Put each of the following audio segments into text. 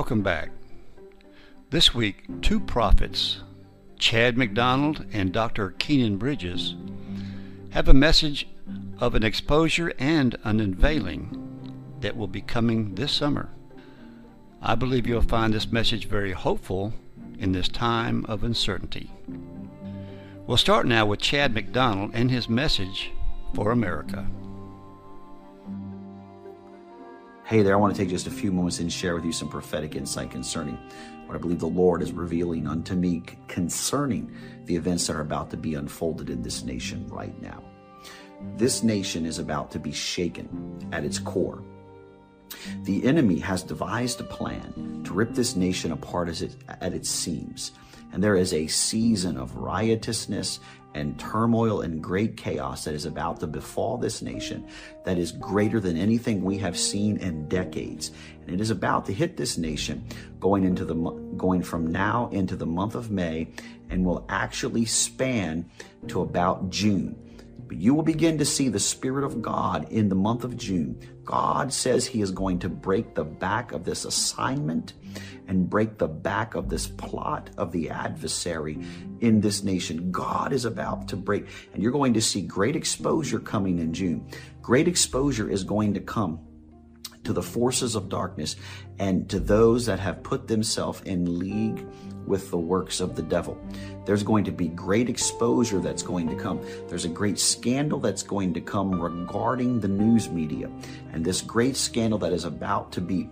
Welcome back. This week, two prophets, Chad MacDonald and Dr. Kynan Bridges, have a message of an exposure and an unveiling that will be coming this summer. I believe you'll find this message very hopeful in this time of uncertainty. We'll start now with Chad MacDonald and his message for America. Hey there, I want to take just a few moments and share with you some prophetic insight concerning what I believe the Lord is revealing unto me concerning the events that are about to be unfolded in this nation right now. This nation is about to be shaken at its core. The enemy has devised a plan to rip this nation apart it, at its seams. And there is a season of riotousness and turmoil and great chaos that is about to befall this nation that is greater than anything we have seen in decades. And it is about to hit this nation going into the going from now into the month of May and will actually span to about June. But you will begin to see the Spirit of God in the month of June. God says He is going to break the back of this assignment and break the back of this plot of the adversary in this nation. God is about to break, and you're going to see great exposure coming in June. Great exposure is going to come to the forces of darkness and to those that have put themselves in league with the works of the devil. There's going to be great exposure that's going to come. There's a great scandal that's going to come regarding the news media. And this great scandal that is about to be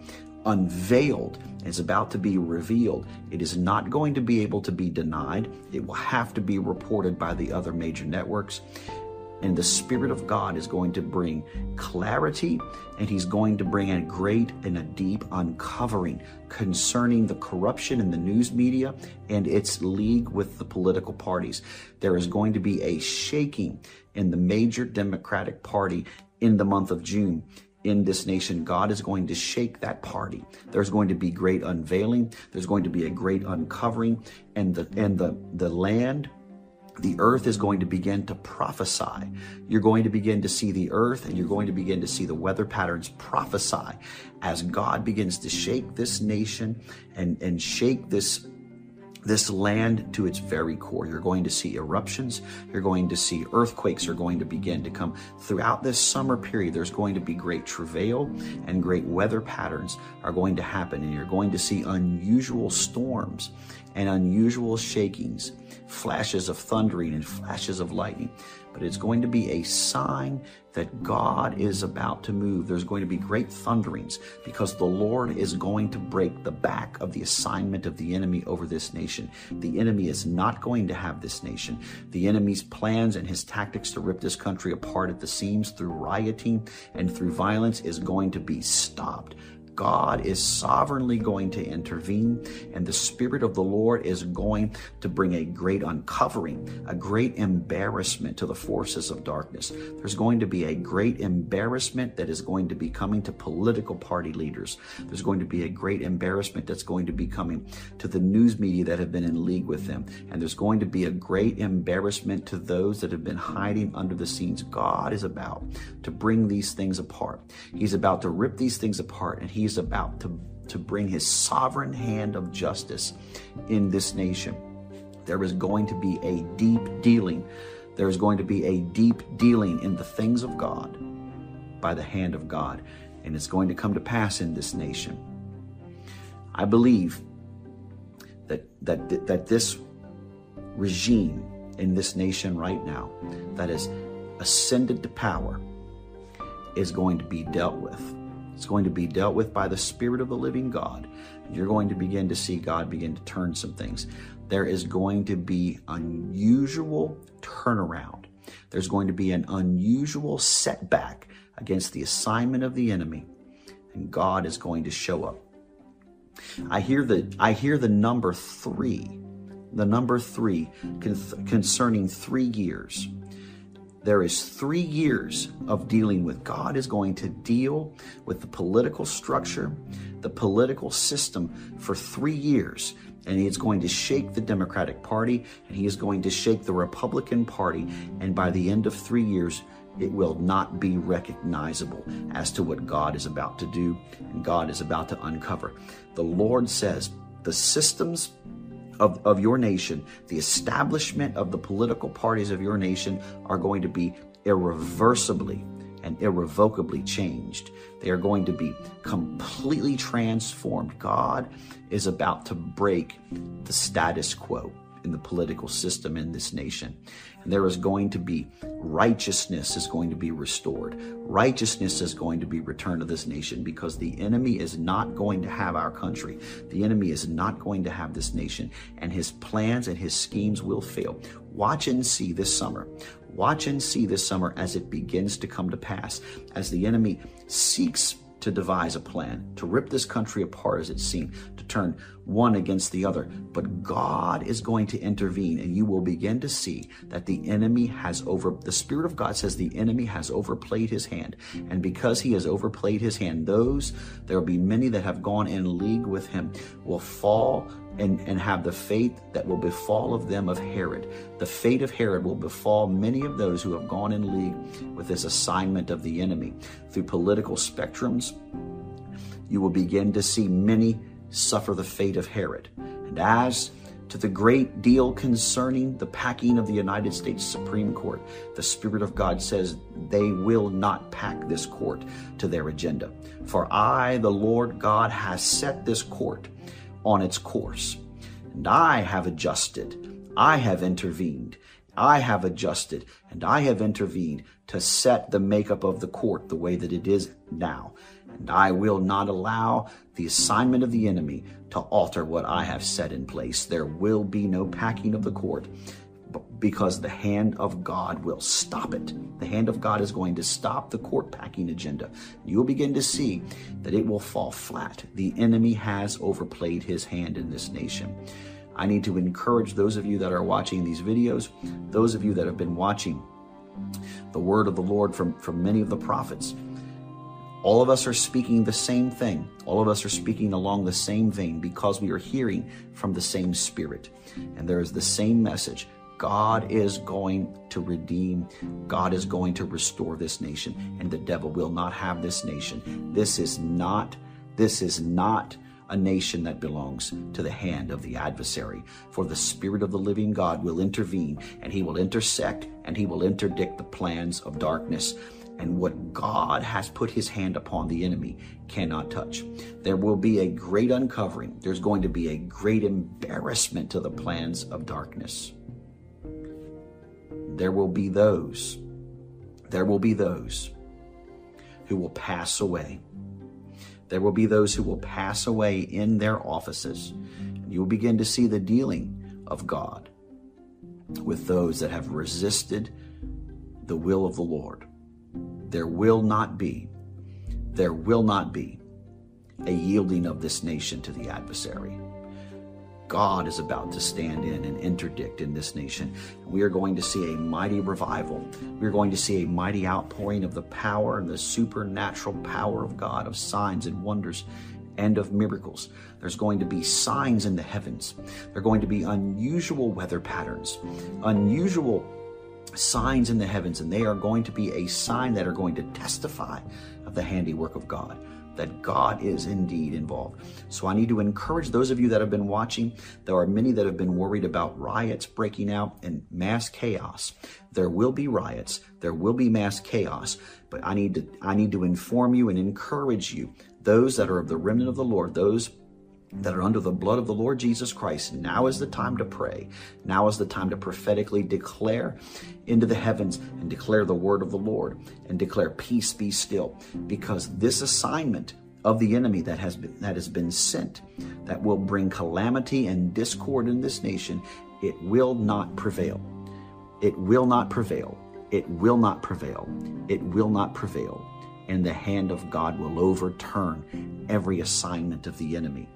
unveiled is about to be revealed. It is not going to be able to be denied. It will have to be reported by the other major networks. And the Spirit of God is going to bring clarity and He's going to bring a great and a deep uncovering concerning the corruption in the news media and its league with the political parties. There is going to be a shaking in the major Democratic Party in the month of June in this nation. God is going to shake that party. There's going to be great unveiling. There's going to be a great uncovering and the and the the land the earth is going to begin to prophesy. You're going to begin to see the earth and you're going to begin to see the weather patterns prophesy as God begins to shake this nation and, and shake this this land to its very core. You're going to see eruptions. You're going to see earthquakes are going to begin to come throughout this summer period. There's going to be great travail and great weather patterns are going to happen. And you're going to see unusual storms and unusual shakings, flashes of thundering and flashes of lightning. But it's going to be a sign that God is about to move. There's going to be great thunderings because the Lord is going to break the back of the assignment of the enemy over this nation. The enemy is not going to have this nation. The enemy's plans and his tactics to rip this country apart at the seams through rioting and through violence is going to be stopped. God is sovereignly going to intervene, and the Spirit of the Lord is going to bring a great uncovering, a great embarrassment to the forces of darkness. There's going to be a great embarrassment that is going to be coming to political party leaders. There's going to be a great embarrassment that's going to be coming to the news media that have been in league with them. And there's going to be a great embarrassment to those that have been hiding under the scenes. God is about to bring these things apart. He's about to rip these things apart, and He he's about to, to bring his sovereign hand of justice in this nation. There is going to be a deep dealing. There is going to be a deep dealing in the things of God by the hand of God. And it's going to come to pass in this nation. I believe that that that this regime in this nation right now that has ascended to power is going to be dealt with. It's going to be dealt with by the Spirit of the living God. You're going to begin to see God begin to turn some things. There is going to be unusual turnaround. There's going to be an unusual setback against the assignment of the enemy, and God is going to show up. I hear the I hear the number 3. The number 3 concerning 3 years. There is 3 years of dealing with God is going to deal with the political structure, the political system for 3 years and he is going to shake the Democratic Party and he is going to shake the Republican Party and by the end of 3 years it will not be recognizable as to what God is about to do and God is about to uncover. The Lord says the systems of, of your nation, the establishment of the political parties of your nation are going to be irreversibly and irrevocably changed. They are going to be completely transformed. God is about to break the status quo in the political system in this nation. There is going to be righteousness is going to be restored. Righteousness is going to be returned to this nation because the enemy is not going to have our country. The enemy is not going to have this nation and his plans and his schemes will fail. Watch and see this summer. Watch and see this summer as it begins to come to pass, as the enemy seeks to devise a plan, to rip this country apart as it seemed, to turn one against the other. But God is going to intervene, and you will begin to see that the enemy has over, the Spirit of God says the enemy has overplayed his hand. And because he has overplayed his hand, those, there will be many that have gone in league with him, will fall and, and have the fate that will befall of them of Herod. The fate of Herod will befall many of those who have gone in league with this assignment of the enemy. Through political spectrums, you will begin to see many suffer the fate of Herod. And as to the great deal concerning the packing of the United States Supreme Court, the Spirit of God says they will not pack this court to their agenda. For I, the Lord God, has set this court on its course. And I have adjusted, I have intervened, I have adjusted, and I have intervened to set the makeup of the court the way that it is now. And I will not allow the assignment of the enemy to alter what I have set in place. There will be no packing of the court because the hand of God will stop it. The hand of God is going to stop the court packing agenda. You'll begin to see that it will fall flat. The enemy has overplayed his hand in this nation. I need to encourage those of you that are watching these videos, those of you that have been watching the word of the Lord from, from many of the prophets. All of us are speaking the same thing. All of us are speaking along the same vein because we are hearing from the same spirit. And there is the same message God is going to redeem. God is going to restore this nation, and the devil will not have this nation. This is not, this is not a nation that belongs to the hand of the adversary. For the Spirit of the living God will intervene, and he will intersect, and he will interdict the plans of darkness. And what God has put his hand upon the enemy cannot touch. There will be a great uncovering. There's going to be a great embarrassment to the plans of darkness there will be those, there will be those who will pass away. There will be those who will pass away in their offices. You will begin to see the dealing of God with those that have resisted the will of the Lord. There will not be, there will not be a yielding of this nation to the adversary. God is about to stand in and interdict in this nation. We are going to see a mighty revival. We're going to see a mighty outpouring of the power and the supernatural power of God, of signs and wonders and of miracles. There's going to be signs in the heavens. There are going to be unusual weather patterns, unusual signs in the heavens, and they are going to be a sign that are going to testify of the handiwork of God that God is indeed involved. So I need to encourage those of you that have been watching. There are many that have been worried about riots breaking out and mass chaos. There will be riots, there will be mass chaos, but I need to I need to inform you and encourage you, those that are of the remnant of the Lord, those that are under the blood of the Lord Jesus Christ, now is the time to pray. Now is the time to prophetically declare into the heavens and declare the word of the Lord and declare peace be still because this assignment of the enemy that has been that has been sent that will bring calamity and discord in this nation it will not prevail. It will not prevail. It will not prevail. It will not prevail. And the hand of God will overturn every assignment of the enemy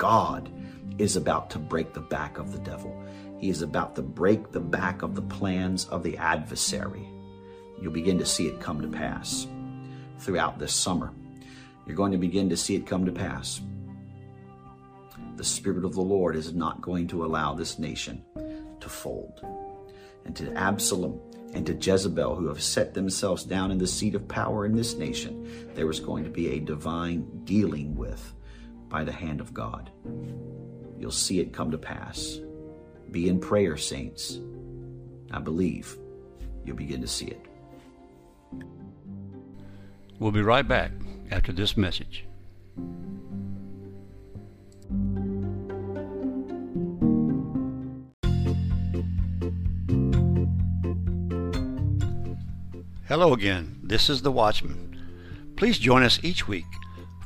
God is about to break the back of the devil. He is about to break the back of the plans of the adversary. You'll begin to see it come to pass throughout this summer. You're going to begin to see it come to pass. The Spirit of the Lord is not going to allow this nation to fold. And to Absalom and to Jezebel, who have set themselves down in the seat of power in this nation, there is going to be a divine dealing with by the hand of God. You'll see it come to pass. Be in prayer, saints. I believe you'll begin to see it. We'll be right back after this message. Hello again. This is The Watchman. Please join us each week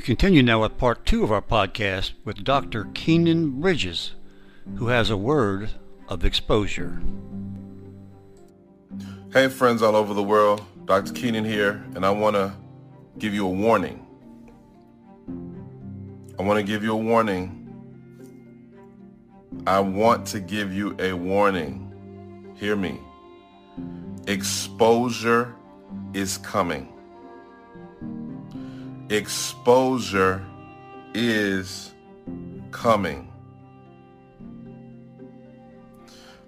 We continue now with part two of our podcast with Dr. Kynan Bridges, who has a word of exposure. Hey, friends all over the world, Dr. Kynan here, and I want to give you a warning. I want to give you a warning. I want to give you a warning. Hear me. Exposure is coming exposure is coming.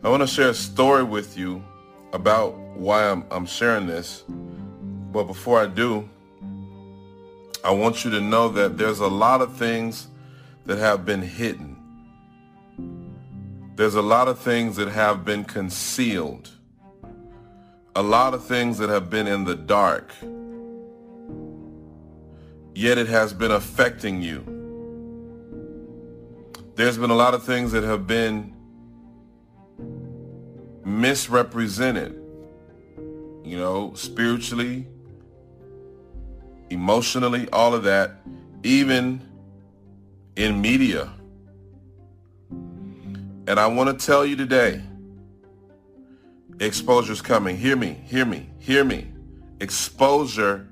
I want to share a story with you about why I'm, I'm sharing this. But before I do, I want you to know that there's a lot of things that have been hidden. There's a lot of things that have been concealed. A lot of things that have been in the dark yet it has been affecting you. There's been a lot of things that have been misrepresented, you know, spiritually, emotionally, all of that, even in media. And I want to tell you today, exposure is coming. Hear me, hear me, hear me. Exposure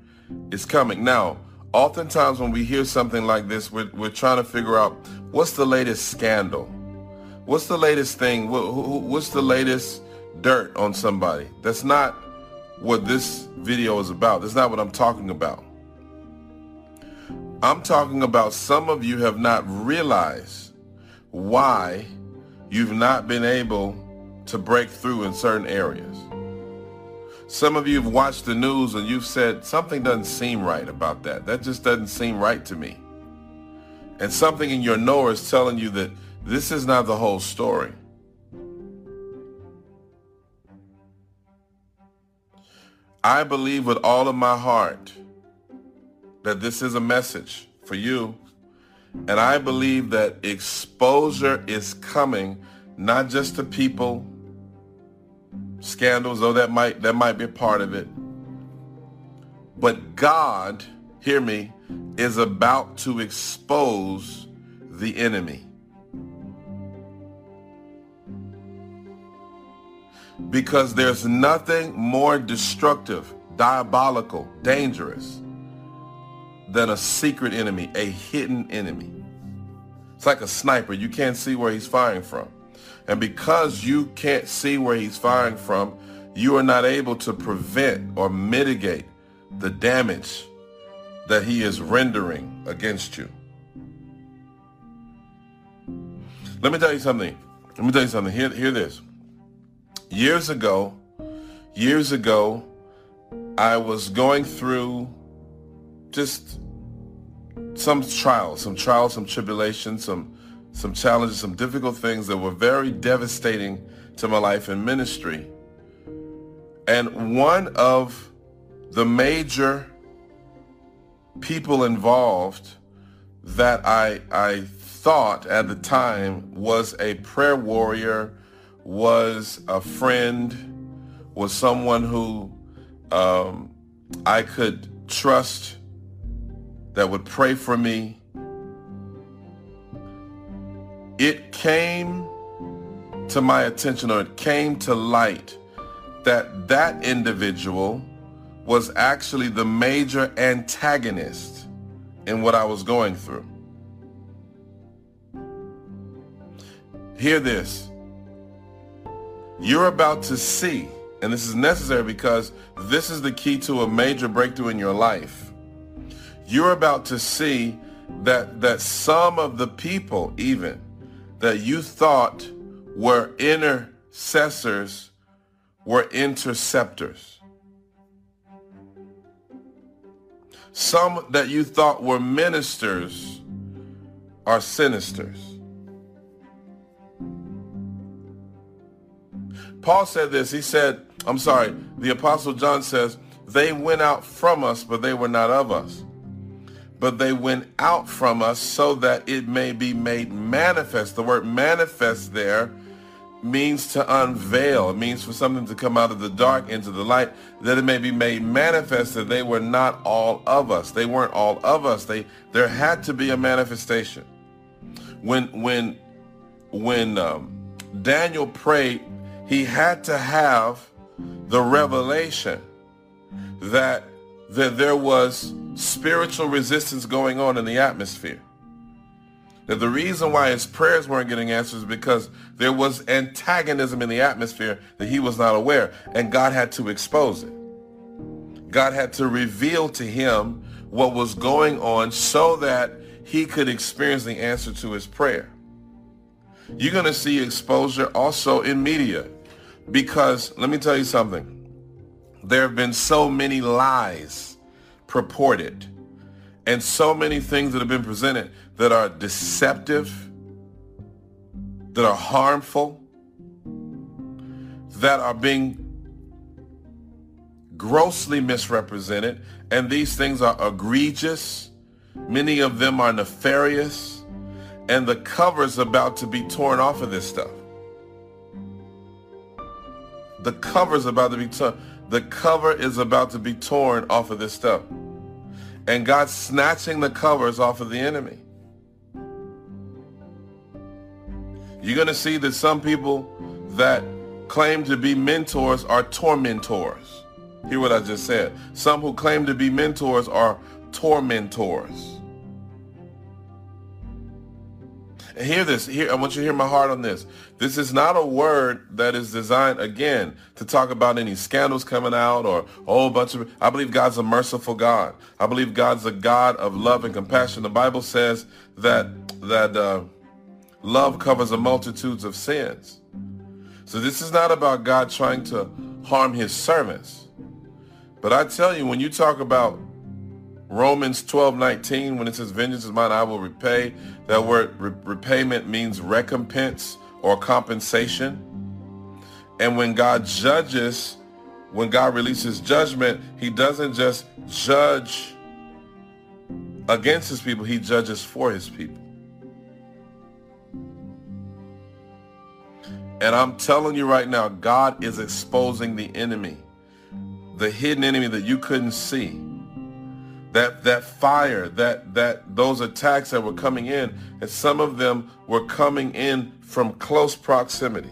is coming. Now, oftentimes when we hear something like this, we're, we're trying to figure out what's the latest scandal? What's the latest thing? what's the latest dirt on somebody? That's not what this video is about. That's not what I'm talking about. I'm talking about some of you have not realized why you've not been able to break through in certain areas. Some of you have watched the news and you've said, something doesn't seem right about that. That just doesn't seem right to me. And something in your knower is telling you that this is not the whole story. I believe with all of my heart that this is a message for you. And I believe that exposure is coming not just to people scandals, though that might that might be a part of it. But God, hear me, is about to expose the enemy. Because there's nothing more destructive, diabolical, dangerous than a secret enemy, a hidden enemy. It's like a sniper. You can't see where he's firing from. And because you can't see where he's firing from, you are not able to prevent or mitigate the damage that he is rendering against you. Let me tell you something. Let me tell you something. Hear, hear this. Years ago, years ago, I was going through just some trials, some trials, some tribulations, some some challenges, some difficult things that were very devastating to my life and ministry. And one of the major people involved that I I thought at the time was a prayer warrior, was a friend, was someone who um, I could trust that would pray for me. It came to my attention or it came to light that that individual was actually the major antagonist in what I was going through. Hear this. You're about to see, and this is necessary because this is the key to a major breakthrough in your life. You're about to see that that some of the people even that you thought were intercessors were interceptors. Some that you thought were ministers are sinisters. Paul said this. He said, I'm sorry, the Apostle John says, they went out from us, but they were not of us. But they went out from us so that it may be made manifest. The word manifest there means to unveil. It means for something to come out of the dark into the light, that it may be made manifest that they were not all of us. They weren't all of us. They there had to be a manifestation. When when when um, Daniel prayed, he had to have the revelation that that there was spiritual resistance going on in the atmosphere that the reason why his prayers weren't getting answered is because there was antagonism in the atmosphere that he was not aware, and God had to expose it. God had to reveal to him what was going on so that he could experience the answer to his prayer. You're going to see exposure also in media because let me tell you something. There have been so many lies purported and so many things that have been presented that are deceptive, that are harmful, that are being grossly misrepresented, and these things are egregious. Many of them are nefarious, and the cover is about to be torn off of this stuff. The cover is about to be torn. The cover is about to be torn off of this stuff and God's snatching the covers off of the enemy. You're going to see that some people that claim to be mentors are tormentors. Hear what I just said. Some who claim to be mentors are tormentors. And hear this. Here, I want you to hear my heart on this. This is not a word that is designed, again, to talk about any scandals coming out or a whole bunch of... I believe God's a merciful God. I believe God's a God of love and compassion. The Bible says that, that uh, love covers a multitudes of sins. So this is not about God trying to harm his servants. But I tell you, when you talk about Romans 12, 19, when it says, vengeance is mine, I will repay. That word re- repayment means recompense or compensation. And when God judges, when God releases judgment, he doesn't just judge against his people, he judges for his people. And I'm telling you right now, God is exposing the enemy, the hidden enemy that you couldn't see that that fire, that that those attacks that were coming in, and some of them were coming in from close proximity.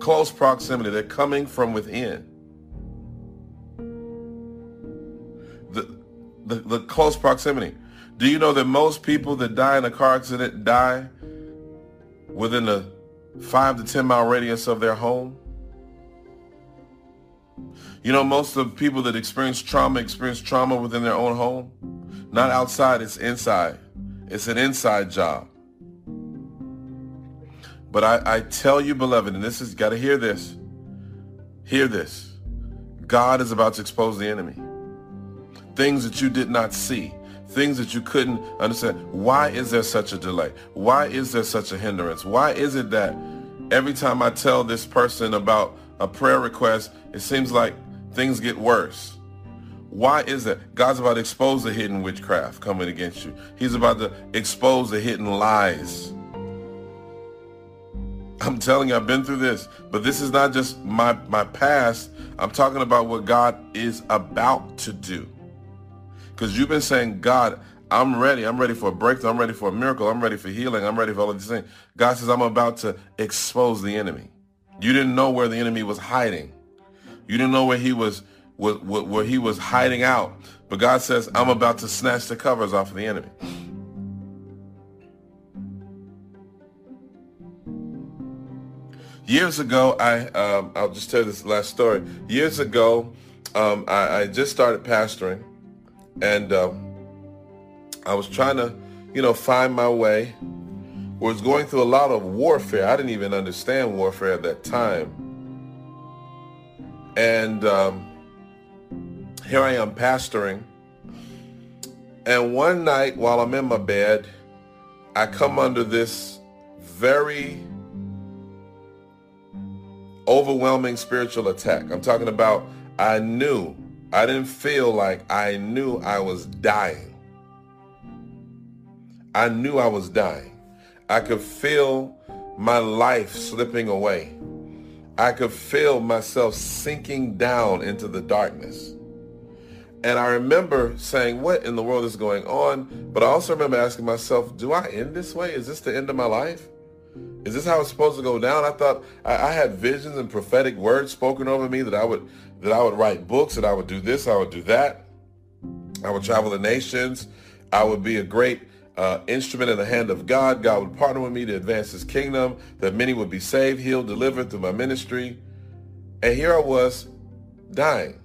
Close proximity. They're coming from within. The, the, the close proximity. Do you know that most people that die in a car accident die within a five to 10 mile radius of their home. You know, most of people that experience trauma experience trauma within their own home. Not outside, it's inside. It's an inside job. But I, I tell you, beloved, and this is, got to hear this. Hear this. God is about to expose the enemy. Things that you did not see things that you couldn't understand. Why is there such a delay? Why is there such a hindrance? Why is it that every time I tell this person about a prayer request, it seems like things get worse? Why is that? God's about to expose the hidden witchcraft coming against you. He's about to expose the hidden lies. I'm telling you, I've been through this, but this is not just my, my past. I'm talking about what God is about to do. Because you've been saying, God, I'm ready. I'm ready for a breakthrough. I'm ready for a miracle. I'm ready for healing. I'm ready for all of these things. God says, I'm about to expose the enemy. You didn't know where the enemy was hiding. You didn't know where he was where, where he was hiding out. But God says, I'm about to snatch the covers off of the enemy. Years ago, I um, I'll just tell you this last story. Years ago, um, I, I just started pastoring, and um, I was trying to, you know, find my way. Was going through a lot of warfare. I didn't even understand warfare at that time. And um, here I am pastoring. And one night while I'm in my bed, I come under this very overwhelming spiritual attack. I'm talking about I knew I didn't feel like I knew I was dying. I knew I was dying. I could feel my life slipping away. I could feel myself sinking down into the darkness. And I remember saying, what in the world is going on? But I also remember asking myself, do I end this way? Is this the end of my life? Is this how it's supposed to go down? I thought I, I had visions and prophetic words spoken over me that I would that I would write books, that I would do this, I would do that. I would travel the nations. I would be a great uh, instrument in the hand of God. God would partner with me to advance his kingdom, that many would be saved, healed, delivered through my ministry. And here I was dying.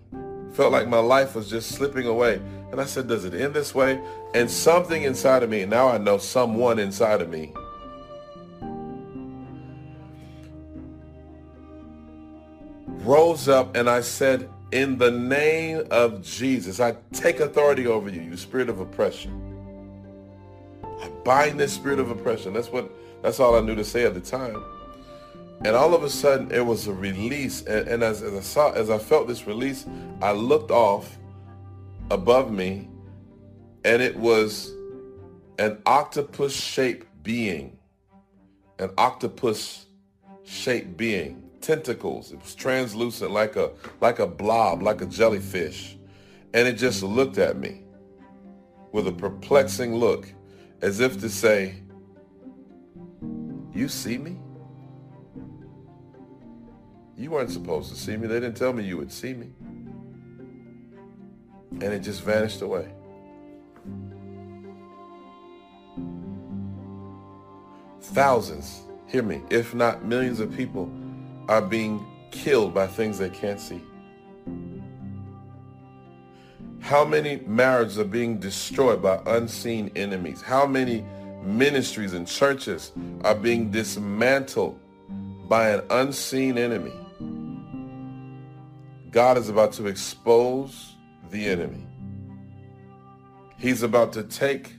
Felt like my life was just slipping away. And I said, does it end this way? And something inside of me, now I know someone inside of me rose up and I said, in the name of Jesus, I take authority over you, you spirit of oppression. I bind this spirit of oppression. That's what that's all I knew to say at the time. And all of a sudden it was a release. And, and as, as I saw as I felt this release, I looked off above me and it was an octopus shaped being. An octopus shaped being tentacles. It was translucent like a like a blob, like a jellyfish. And it just looked at me with a perplexing look as if to say, you see me? You weren't supposed to see me. They didn't tell me you would see me. And it just vanished away. Thousands, hear me, if not millions of people are being killed by things they can't see? How many marriages are being destroyed by unseen enemies? How many ministries and churches are being dismantled by an unseen enemy? God is about to expose the enemy. He's about to take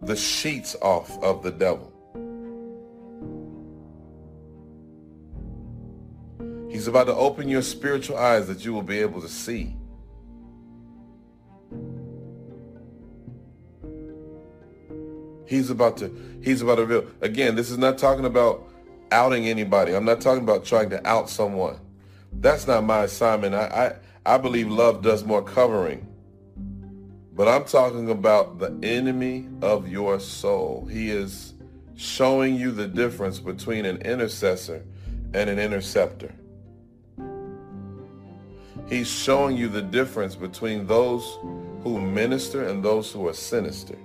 the sheets off of the devil. He's about to open your spiritual eyes that you will be able to see. He's about to, he's about to reveal. Again, this is not talking about outing anybody. I'm not talking about trying to out someone. That's not my assignment. I, I, I believe love does more covering. But I'm talking about the enemy of your soul. He is showing you the difference between an intercessor and an interceptor. He's showing you the difference between those who minister and those who are sinister.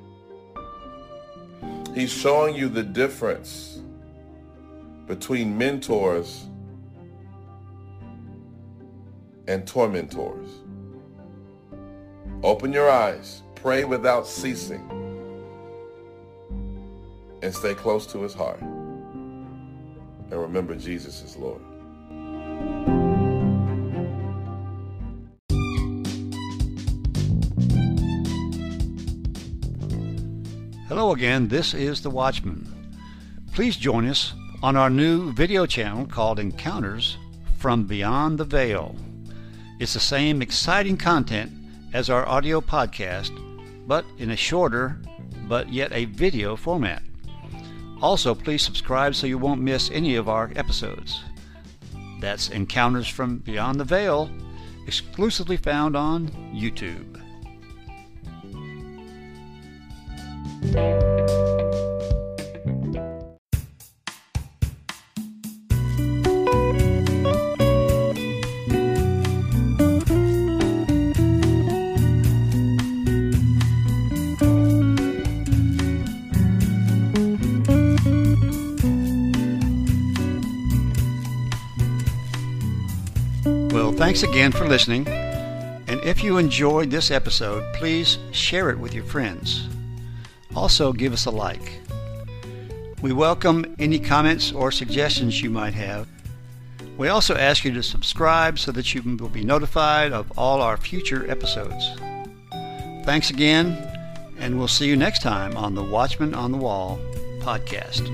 He's showing you the difference between mentors and tormentors. Open your eyes, pray without ceasing, and stay close to his heart. And remember, Jesus is Lord. Again, this is The Watchman. Please join us on our new video channel called Encounters from Beyond the Veil. It's the same exciting content as our audio podcast, but in a shorter, but yet a video format. Also, please subscribe so you won't miss any of our episodes. That's Encounters from Beyond the Veil, exclusively found on YouTube. Thanks again for listening. And if you enjoyed this episode, please share it with your friends. Also, give us a like. We welcome any comments or suggestions you might have. We also ask you to subscribe so that you will be notified of all our future episodes. Thanks again, and we'll see you next time on the Watchman on the Wall podcast.